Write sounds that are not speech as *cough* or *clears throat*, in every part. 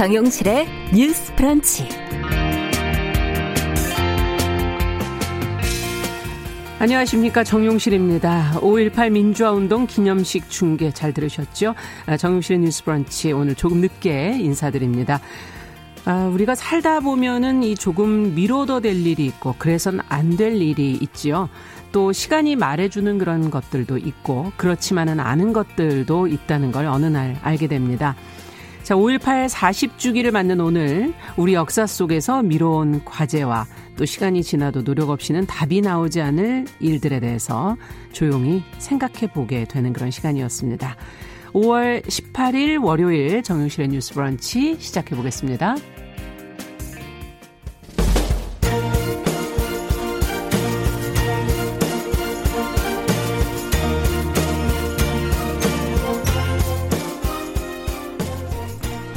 정용실의 뉴스 프런치. 안녕하십니까 정용실입니다. 5.18 민주화운동 기념식 중계 잘 들으셨죠? 아, 정용실의 뉴스 브런치 오늘 조금 늦게 인사드립니다. 아, 우리가 살다 보면은 이 조금 미뤄둬 될 일이 있고 그래선 안 될 일이 있지요. 또 시간이 말해주는 그런 것들도 있고 그렇지만은 아는 것들도 있다는 걸 어느 날 알게 됩니다. 자, 5.18 40주기를 맞는 오늘 우리 역사 속에서 미뤄온 과제와 또 시간이 지나도 노력 없이는 답이 나오지 않을 일들에 대해서 조용히 생각해 보게 되는 그런 시간이었습니다. 5월 18일 월요일 정용실의 뉴스 브런치 시작해 보겠습니다.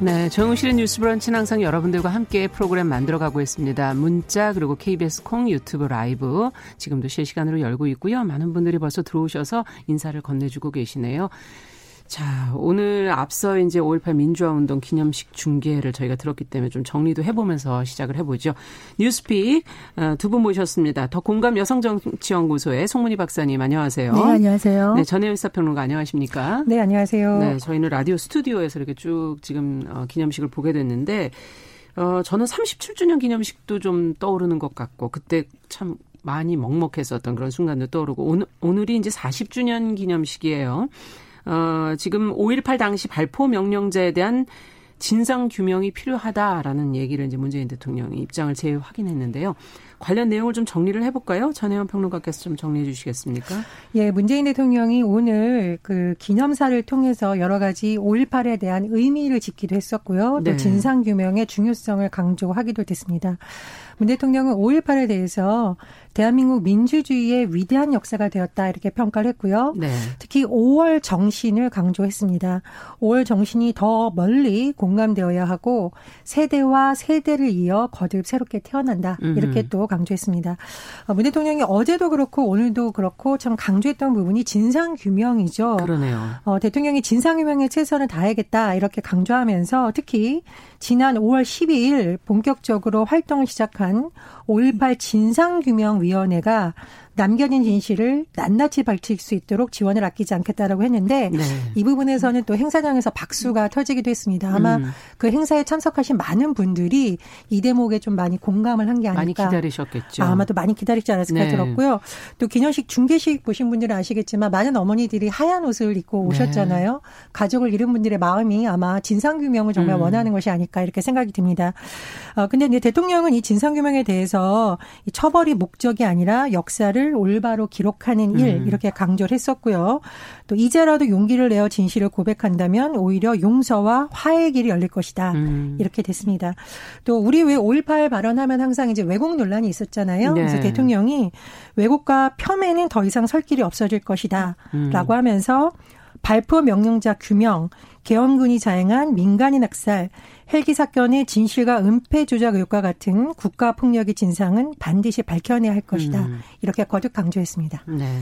네, 정우실의 뉴스 브런치는 항상 여러분들과 함께 프로그램 만들어가고 있습니다. 문자 그리고 KBS 콩 유튜브 라이브 지금도 실시간으로 열고 있고요. 많은 분들이 벌써 들어오셔서 인사를 건네주고 계시네요. 자, 오늘 앞서 이제 5.18 민주화운동 기념식 중계를 저희가 들었기 때문에 좀 정리도 해보면서 시작을 해보죠. 뉴스픽 어, 두분 모셨습니다. 더 공감 여성정치연구소의 송문희 박사님 안녕하세요. 네, 안녕하세요. 네, 전혜연 사평론가 안녕하십니까? 네, 안녕하세요. 네, 저희는 라디오 스튜디오에서 이렇게 쭉 지금 어, 기념식을 보게 됐는데 어, 저는 37주년 기념식도 좀 떠오르는 것 같고 그때 참 많이 먹먹했었던 그런 순간도 떠오르고 오늘, 오늘이 이제 40주년 기념식이에요. 어, 지금 5.18 당시 발포 명령자에 대한 진상 규명이 필요하다라는 얘기를 이제 문재인 대통령이 입장을 재확인했는데요. 관련 내용을 좀 정리를 해볼까요? 전혜원 평론가께서 좀 정리해 주시겠습니까? 예, 문재인 대통령이 오늘 그 기념사를 통해서 여러 가지 5.18에 대한 의미를 짓기도 했었고요. 또 네. 진상 규명의 중요성을 강조하기도 됐습니다. 문 대통령은 5.18에 대해서 대한민국 민주주의의 위대한 역사가 되었다 이렇게 평가를 했고요. 네. 특히 5월 정신을 강조했습니다. 5월 정신이 더 멀리 공감되어야 하고 세대와 세대를 이어 거듭 새롭게 태어난다 이렇게 또 강조했습니다. 어, 문 대통령이 어제도 그렇고 오늘도 그렇고 참 강조했던 부분이 진상 규명이죠. 그러네요. 어, 대통령이 진상 규명에 최선을 다하겠다 이렇게 강조하면서 특히 지난 5월 12일 본격적으로 활동을 시작한 5.18 진상규명위원회가 남겨진 진실을 낱낱이 밝힐 수 있도록 지원을 아끼지 않겠다라고 했는데 네. 이 부분에서는 또 행사장에서 박수가 터지기도 했습니다. 아마 음. 그 행사에 참석하신 많은 분들이 이 대목에 좀 많이 공감을 한 게 아닐까. 많이 기다리셨겠죠. 아 마도 많이 기다리지 않았을까 네. 들었고요. 또 기념식 중계식 보신 분들은 아시겠지만 많은 어머니들이 하얀 옷을 입고 네. 오셨잖아요. 네. 가족을 잃은 분들의 마음이 아마 진상규명을 정말 음. 원하는 것이 아닐까 이렇게 생각이 듭니다. 어, 근데 이제 대통령은 이 진상규명에 대해서 이 처벌이 목적이 아니라 역사를 진실을 올바로 기록하는 일 음. 이렇게 강조를 했었고요. 또 이제라도 용기를 내어 진실을 고백한다면 오히려 용서와 화해의 길이 열릴 것이다. 음. 이렇게 됐습니다. 또 우리 왜 5.18 발언하면 항상 이제 왜곡 논란이 있었잖아요. 네. 그래서 대통령이 왜곡과 폄훼는 더 이상 설 길이 없어질 것이다. 음. 라고 하면서 발포 명령자 규명, 개헌군이 자행한 민간인 학살, 헬기 사건의 진실과 은폐 조작 의혹과 같은 국가 폭력의 진상은 반드시 밝혀내야 할 것이다. 음. 이렇게 거듭 강조했습니다. 네.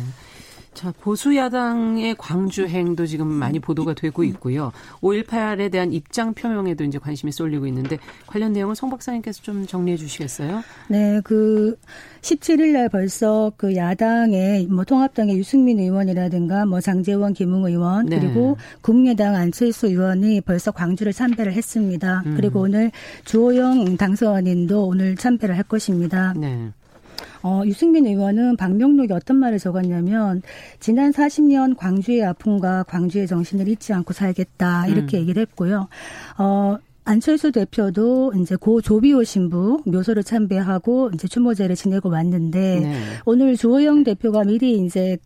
자, 보수야당의 광주행도 지금 많이 보도가 되고 있고요. 5.18에 대한 입장 표명에도 이제 관심이 쏠리고 있는데 관련 내용은 송 박사님께서 좀 정리해 주시겠어요? 네, 그 17일 날 벌써 그 야당의 뭐 통합당의 유승민 의원이라든가 뭐 장재원, 김웅 의원 네. 그리고 국민의당 안철수 의원이 벌써 광주를 참배를 했습니다. 음. 그리고 오늘 주호영 당선인도 오늘 참배를 할 것입니다. 네. 어, 유승민 의원은 박명록이 어떤 말을 적었냐면 지난 40년 광주의 아픔과 광주의 정신을 잊지 않고 살겠다 이렇게 음. 얘기를 했고요. 어, 안철수 대표도 이제 고 조비오 신부 묘소를 참배하고 이제 추모제를 지내고 왔는데 네. 오늘 주호영 대표가 미리 이제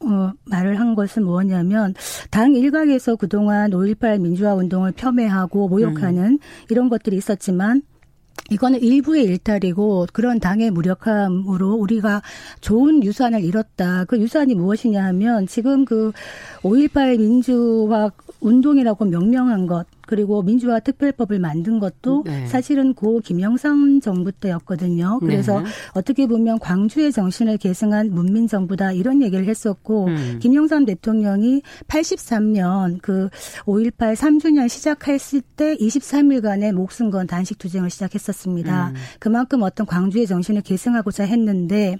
어, 말을 한 것은 뭐냐면 당 일각에서 그동안 5.18 민주화 운동을 폄훼하고 모욕하는 음. 이런 것들이 있었지만 이거는 일부의 일탈이고 그런 당의 무력함으로 우리가 좋은 유산을 잃었다. 그 유산이 무엇이냐 하면 지금 그5.18 민주화 운동이라고 명명한 것 그리고 민주화 특별법을 만든 것도 네. 사실은 고 김영삼 정부 때였거든요. 그래서 네. 어떻게 보면 광주의 정신을 계승한 문민 정부다 이런 얘기를 했었고 음. 김영삼 대통령이 83년 그 5.18 3주년 시작했을 때 23일간의 목숨 건 단식 투쟁을 시작했었습니다. 음. 그만큼 어떤 광주의 정신을 계승하고자 했는데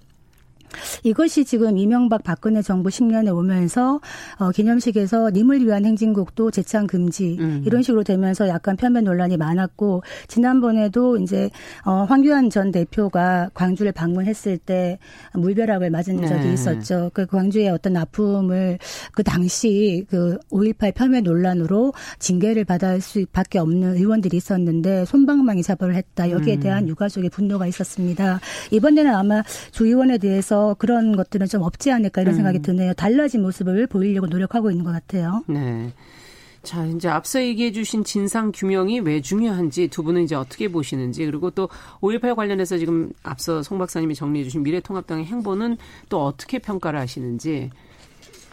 이것이 지금 이명박 박근혜 정부 10년에 오면서 어, 기념식에서 님을 위한 행진곡도 재창 금지 음. 이런 식으로 되면서 약간 편변 논란이 많았고 지난번에도 이제 어, 황교안 전 대표가 광주를 방문했을 때 물벼락을 맞은 네. 적이 있었죠. 그 광주의 어떤 아픔을 그 당시 그 5.18 편변 논란으로 징계를 받을 수밖에 없는 의원들이 있었는데 손방망이 잡아를 했다. 여기에 음. 대한 유가족의 분노가 있었습니다. 이번에는 아마 조 의원에 대해서 그런 것들은 좀 없지 않을까 이런 생각이 음. 드네요. 달라진 모습을 보이려고 노력하고 있는 것 같아요. 네. 자, 이제 앞서 얘기해 주신 진상 규명이 왜 중요한지 두 분은 이제 어떻게 보시는지 그리고 또 5.18 관련해서 지금 앞서 송 박사님이 정리해 주신 미래통합당의 행보는 또 어떻게 평가를 하시는지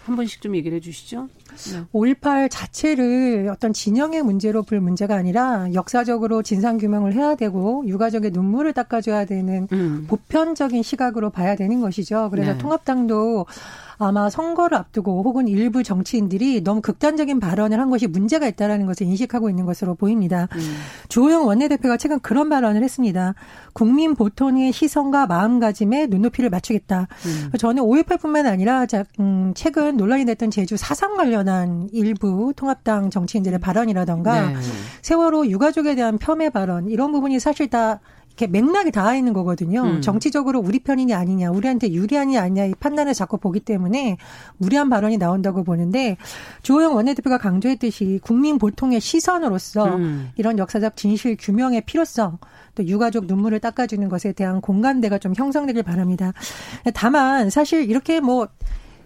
한 분씩 좀 얘기를 해 주시죠. 네. 5.18 자체를 어떤 진영의 문제로 볼 문제가 아니라 역사적으로 진상 규명을 해야 되고 유가족의 눈물을 닦아줘야 되는 음. 보편적인 시각으로 봐야 되는 것이죠. 그래서 네. 통합당도 아마 선거를 앞두고 혹은 일부 정치인들이 너무 극단적인 발언을 한 것이 문제가 있다라는 것을 인식하고 있는 것으로 보입니다. 음. 주호영 원내대표가 최근 그런 발언을 했습니다. 국민 보통의 시선과 마음가짐에 눈높이를 맞추겠다. 음. 저는 5.18뿐만 아니라 음, 최근 논란이 됐던 제주 사상 관련한 일부 통합당 정치인들의 발언이라던가 네. 세월호 유가족에 대한 폄훼 발언 이런 부분이 사실 다 이렇게 맥락이 닿아 있는 거거든요. 음. 정치적으로 우리 편이냐 아니냐, 우리한테 유리하냐 아니냐 이 판단을 자꾸 보기 때문에 무리한 발언이 나온다고 보는데 조호영 원내대표가 강조했듯이 국민 보통의 시선으로서 음. 이런 역사적 진실 규명의 필요성 또 유가족 눈물을 닦아주는 것에 대한 공감대가 좀 형성되길 바랍니다. 다만 사실 이렇게 뭐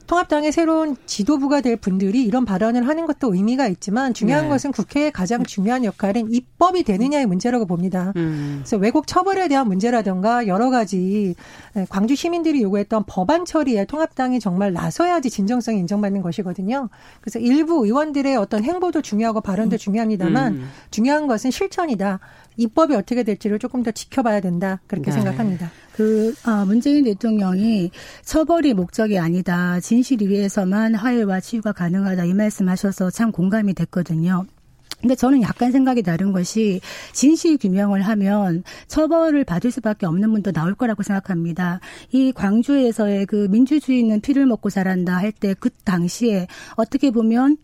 통합당의 새로운 지도부가 될 분들이 이런 발언을 하는 것도 의미가 있지만 중요한 네. 것은 국회의 가장 중요한 역할은 입법이 되느냐의 문제라고 봅니다. 음. 그래서 왜곡 처벌에 대한 문제라든가 여러 가지 광주 시민들이 요구했던 법안 처리에 통합당이 정말 나서야지 진정성이 인정받는 것이거든요. 그래서 일부 의원들의 어떤 행보도 중요하고 발언도 음. 중요합니다만 음. 중요한 것은 실천이다. 입법이 어떻게 될지를 조금 더 지켜봐야 된다. 그렇게 네. 생각합니다. 그 아, 문재인 대통령이 처벌이 목적이 아니다. 진실을 위해서만 화해와 치유가 가능하다 이 말씀하셔서 참 공감이 됐거든요. 근데 저는 약간 생각이 다른 것이 진실 규명을 하면 처벌을 받을 수밖에 없는 분도 나올 거라고 생각합니다. 이 광주에서의 그 민주주의는 피를 먹고 자란다 할 때 그 당시에 어떻게 보면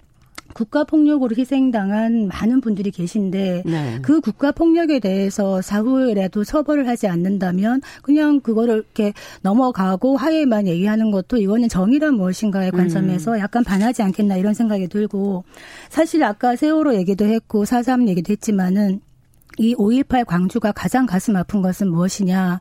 국가 폭력으로 희생당한 많은 분들이 계신데 네. 그 국가 폭력에 대해서 사후에라도 처벌을 하지 않는다면 그냥 그거를 이렇게 넘어가고 하에만 얘기하는 것도 이거는 정의란 무엇인가의 관점에서 음. 약간 반하지 않겠나 이런 생각이 들고 사실 아까 세월호 얘기도 했고 사삼 얘기도 했지만은 이 5.18 광주가 가장 가슴 아픈 것은 무엇이냐.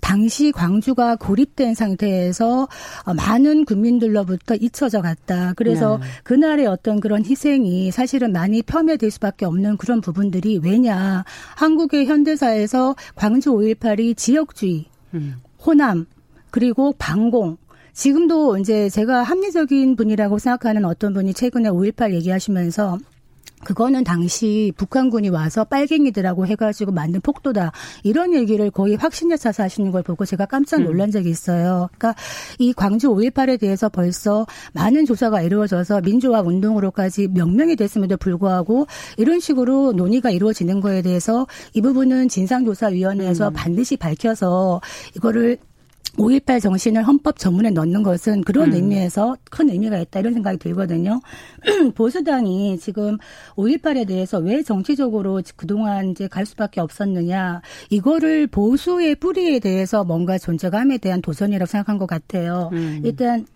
당시 광주가 고립된 상태에서 많은 국민들로부터 잊혀져 갔다. 그래서 네. 그날의 어떤 그런 희생이 사실은 많이 폄훼될 수밖에 없는 그런 부분들이 왜냐. 한국의 현대사에서 광주 5.18이 지역주의, 음. 호남, 그리고 방공, 지금도 이제 제가 합리적인 분이라고 생각하는 어떤 분이 최근에 5.18 얘기하시면서 그거는 당시 북한군이 와서 빨갱이들하고 해가지고 만든 폭도다 이런 얘기를 거의 확신에 차서 하시는 걸 보고 제가 깜짝 음. 놀란 적이 있어요. 그러니까 이 광주 5.18에 대해서 벌써 많은 조사가 이루어져서 민주화 운동으로까지 명명이 됐음에도 불구하고 이런 식으로 논의가 이루어지는 거에 대해서 이 부분은 진상조사위원회에서 음. 반드시 밝혀서 이거를 5.18 정신을 헌법 전문에 넣는 것은 그런 음. 의미에서 큰 의미가 있다 이런 생각이 들거든요. *clears throat* 보수당이 지금 5.18에 대해서 왜 정치적으로 그동안 이제 갈 수밖에 없었느냐 이거를 보수의 뿌리에 대해서 뭔가 존재감에 대한 도전이라고 생각한 것 같아요. 음. 일단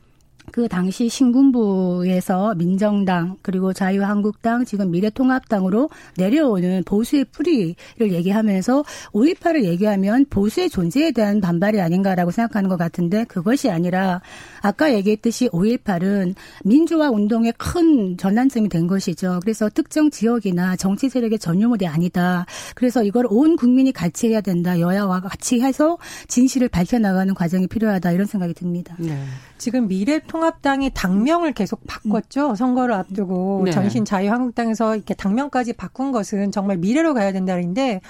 그 당시 신군부에서 민정당 그리고 자유한국당 지금 미래통합당으로 내려오는 보수의 뿌리를 얘기하면서 5.18을 얘기하면 보수의 존재에 대한 반발이 아닌가라고 생각하는 것 같은데 그것이 아니라 아까 얘기했듯이 5.18은 민주화 운동의 큰 전환점이 된 것이죠. 그래서 특정 지역이나 정치 세력의 전유물이 아니다. 그래서 이걸 온 국민이 같이 해야 된다. 여야와 같이 해서 진실을 밝혀나가는 과정이 필요하다. 이런 생각이 듭니다. 네. 지금 미래통 합당이 당명을 계속 바꿨죠. 선거를 앞두고 네. 전신 자유한국당에서 이렇게 당명까지 바꾼 것은 정말 미래로 가야 된다는데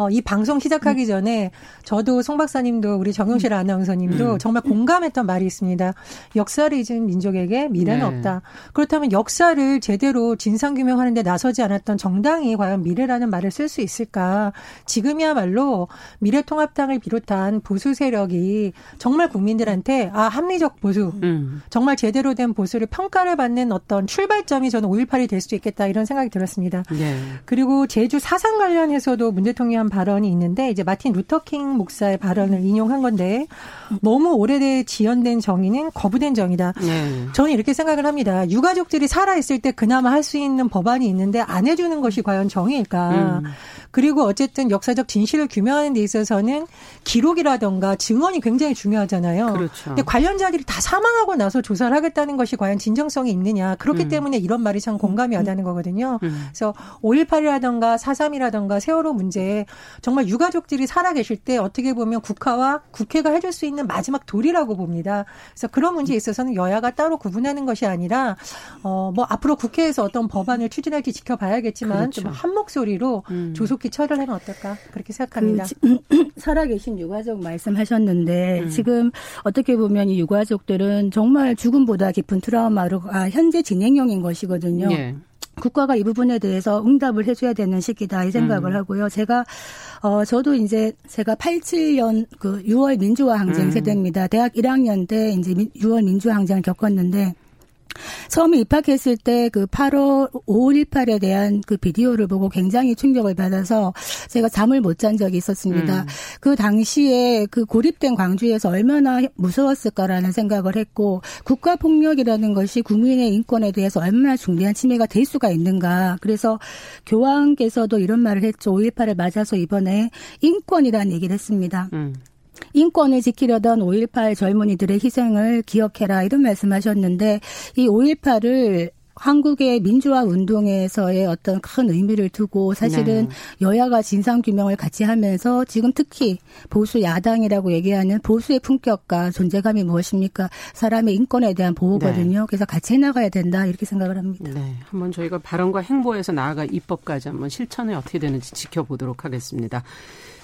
어, 이 방송 시작하기 전에 저도 송 박사님도 우리 정용실 아나운서님도 음. 정말 공감했던 말이 있습니다. 역사를 잊은 민족에게 미래는 네. 없다. 그렇다면 역사를 제대로 진상규명하는 데 나서지 않았던 정당이 과연 미래라는 말을 쓸 수 있을까? 지금이야말로 미래통합당을 비롯한 보수 세력이 정말 국민들한테 아 합리적 보수, 음. 정말 제대로 된 보수를 평가를 받는 어떤 출발점이 저는 5.18이 될수 있겠다 이런 생각이 들었습니다. 네. 그리고 제주 사상 관련해서도 문 대통령 발언이 있는데 이제 마틴 루터킹 목사의 발언을 인용한 건데 너무 오래돼 지연된 정의는 거부된 정의다. 네. 저는 이렇게 생각을 합니다. 유가족들이 살아 있을 때 그나마 할 수 있는 법안이 있는데 안 해주는 것이 과연 정의일까? 음. 그리고 어쨌든 역사적 진실을 규명하는 데 있어서는 기록이라던가 증언이 굉장히 중요하잖아요. 그렇죠. 근데 관련자들이 다 사망하고 나서 조사를 하겠다는 것이 과연 진정성이 있느냐. 그렇기 음. 때문에 이런 말이 참 공감이 와닿는 거거든요. 음. 그래서 5.18이라던가 4.3이라던가 세월호 문제 정말 유가족들이 살아계실 때 어떻게 보면 국가와 국회가 해줄 수 있는 마지막 도리라고 봅니다. 그래서 그런 문제에 있어서는 여야가 따로 구분하는 것이 아니라 어 뭐 앞으로 국회에서 어떤 법안을 추진할지 지켜봐야겠지만 그렇죠. 좀한 목소리로 음. 조속 히 처리를 하면 어떨까 그렇게 생각합니다. 그, *clears throat* 살아계신 유가족 말씀하셨는데 음. 지금 어떻게 보면 이 유가족들은 정말 죽음보다 깊은 트라우마로 아, 현재 진행형인 것이거든요. 예. 국가가 이 부분에 대해서 응답을 해줘야 되는 시기다 이 생각을 음. 하고요. 제가 어 저도 이제 제가 87년 그 6월 민주화 항쟁 음. 세대입니다. 대학 1학년 때 이제 6월 민주화 항쟁을 겪었는데 처음에 입학했을 때 그 8월 5.18에 대한 그 비디오를 보고 굉장히 충격을 받아서 제가 잠을 못 잔 적이 있었습니다. 음. 그 당시에 그 고립된 광주에서 얼마나 무서웠을까라는 생각을 했고 국가 폭력이라는 것이 국민의 인권에 대해서 얼마나 중대한 침해가 될 수가 있는가. 그래서 교황께서도 이런 말을 했죠. 5.18을 맞아서 이번에 인권이라는 얘기를 했습니다. 음. 인권을 지키려던 5.18 젊은이들의 희생을 기억해라 이런 말씀하셨는데 이 5.18을 한국의 민주화 운동에서의 어떤 큰 의미를 두고 사실은 네. 여야가 진상 규명을 같이 하면서 지금 특히 보수 야당이라고 얘기하는 보수의 품격과 존재감이 무엇입니까? 사람의 인권에 대한 보호거든요. 네. 그래서 같이 해나가야 된다 이렇게 생각을 합니다. 네, 한번 저희가 발언과 행보에서 나아가 입법까지 한번 실천이 어떻게 되는지 지켜보도록 하겠습니다.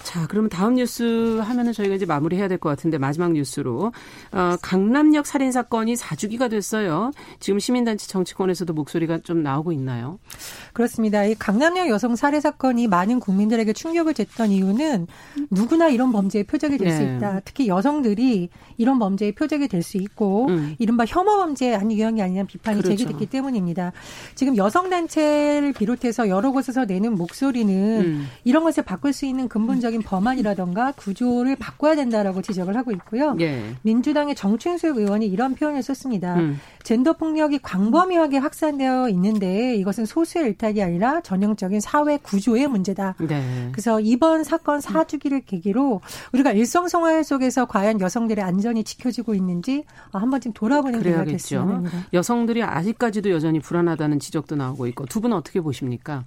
자, 그러면 다음 뉴스 하면은 저희가 이제 마무리해야 될 것 같은데 마지막 뉴스로 어, 강남역 살인 사건이 사주기가 됐어요. 지금 시민단체 정치권에서도 목소리가 좀 나오고 있나요? 그렇습니다. 이 강남역 여성 살해 사건이 많은 국민들에게 충격을 줬던 이유는 누구나 이런 범죄의 표적이 될수 네. 있다. 특히 여성들이 이런 범죄의 표적이 될 수 있고 음. 이른바 혐오 범죄 안 유형이 아니냐는 비판이 그렇죠. 제기됐기 때문입니다. 지금 여성 단체를 비롯해서 여러 곳에서 내는 목소리는 음. 이런 것을 바꿀 수 있는 근본적인 구조적인 법안이라던가 구조를 바꿔야 된다라고 지적을 하고 있고요. 예. 민주당의 정춘숙 의원이 이런 표현을 썼습니다. 음. 젠더 폭력이 광범위하게 확산되어 있는데 이것은 소수의 일탈이 아니라 전형적인 사회 구조의 문제다. 네. 그래서 이번 사건 사주기를 계기로 우리가 일상 생활 속에서 과연 여성들의 안전이 지켜지고 있는지 한번 좀 돌아보는 기회가 됐으면 합니다. 여성들이 아직까지도 여전히 불안하다는 지적도 나오고 있고 두 분은 어떻게 보십니까?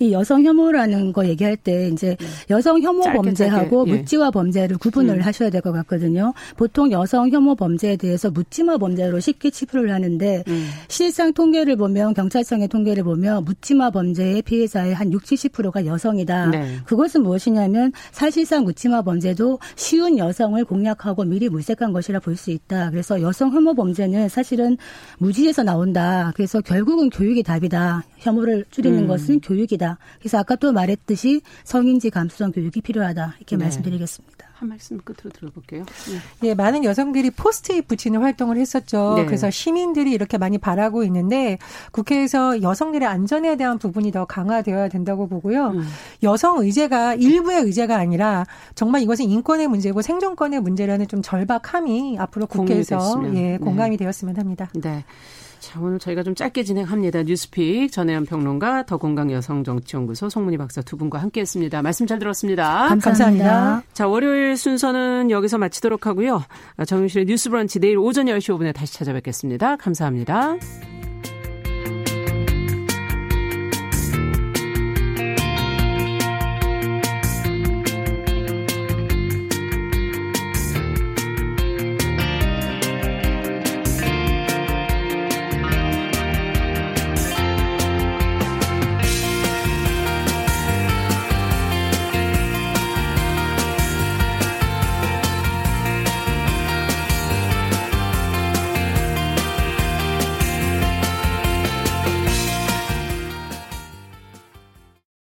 이 여성 혐오라는 거 얘기할 때 이제 네. 여성 혐오 짧게, 범죄하고 짧게. 예. 묻지마 범죄를 구분을 음. 하셔야 될 것 같거든요. 보통 여성 혐오 범죄에 대해서 묻지마 범죄로 쉽게 치부를 하는데 음. 실상 통계를 보면 경찰청의 통계를 보면 묻지마 범죄의 피해자의 한 60, 70%가 여성이다. 네. 그것은 무엇이냐면 사실상 묻지마 범죄도 쉬운 여성을 공략하고 미리 물색한 것이라 볼 수 있다. 그래서 여성 혐오 범죄는 사실은 무지에서 나온다. 그래서 결국은 교육이 답이다. 혐오를 줄이는 음. 것은 교육이다. 필요하다. 그래서 아까 또 말했듯이 성인지 감수성 교육이 필요하다. 이렇게 네. 말씀드리겠습니다. 한 말씀 끝으로 들어볼게요. 네. 예, 많은 여성들이 포스트잇 붙이는 활동을 했었죠. 네. 그래서 시민들이 이렇게 많이 바라고 있는데 국회에서 여성들의 안전에 대한 부분이 더 강화되어야 된다고 보고요. 음. 여성 의제가 일부의 의제가 아니라 정말 이것은 인권의 문제고 생존권의 문제라는 좀 절박함이 앞으로 국회에서 예, 공감이 네. 되었으면 합니다. 네. 자, 오늘 저희가 좀 짧게 진행합니다. 뉴스픽 전혜연 평론가, 더공강 여성정치연구소 송문희 박사 두 분과 함께 했습니다. 말씀 잘 들었습니다. 감사합니다. 감사합니다. 자, 월요일 순서는 여기서 마치도록 하고요. 정윤실의 뉴스 브런치 내일 오전 10시 5분에 다시 찾아뵙겠습니다. 감사합니다.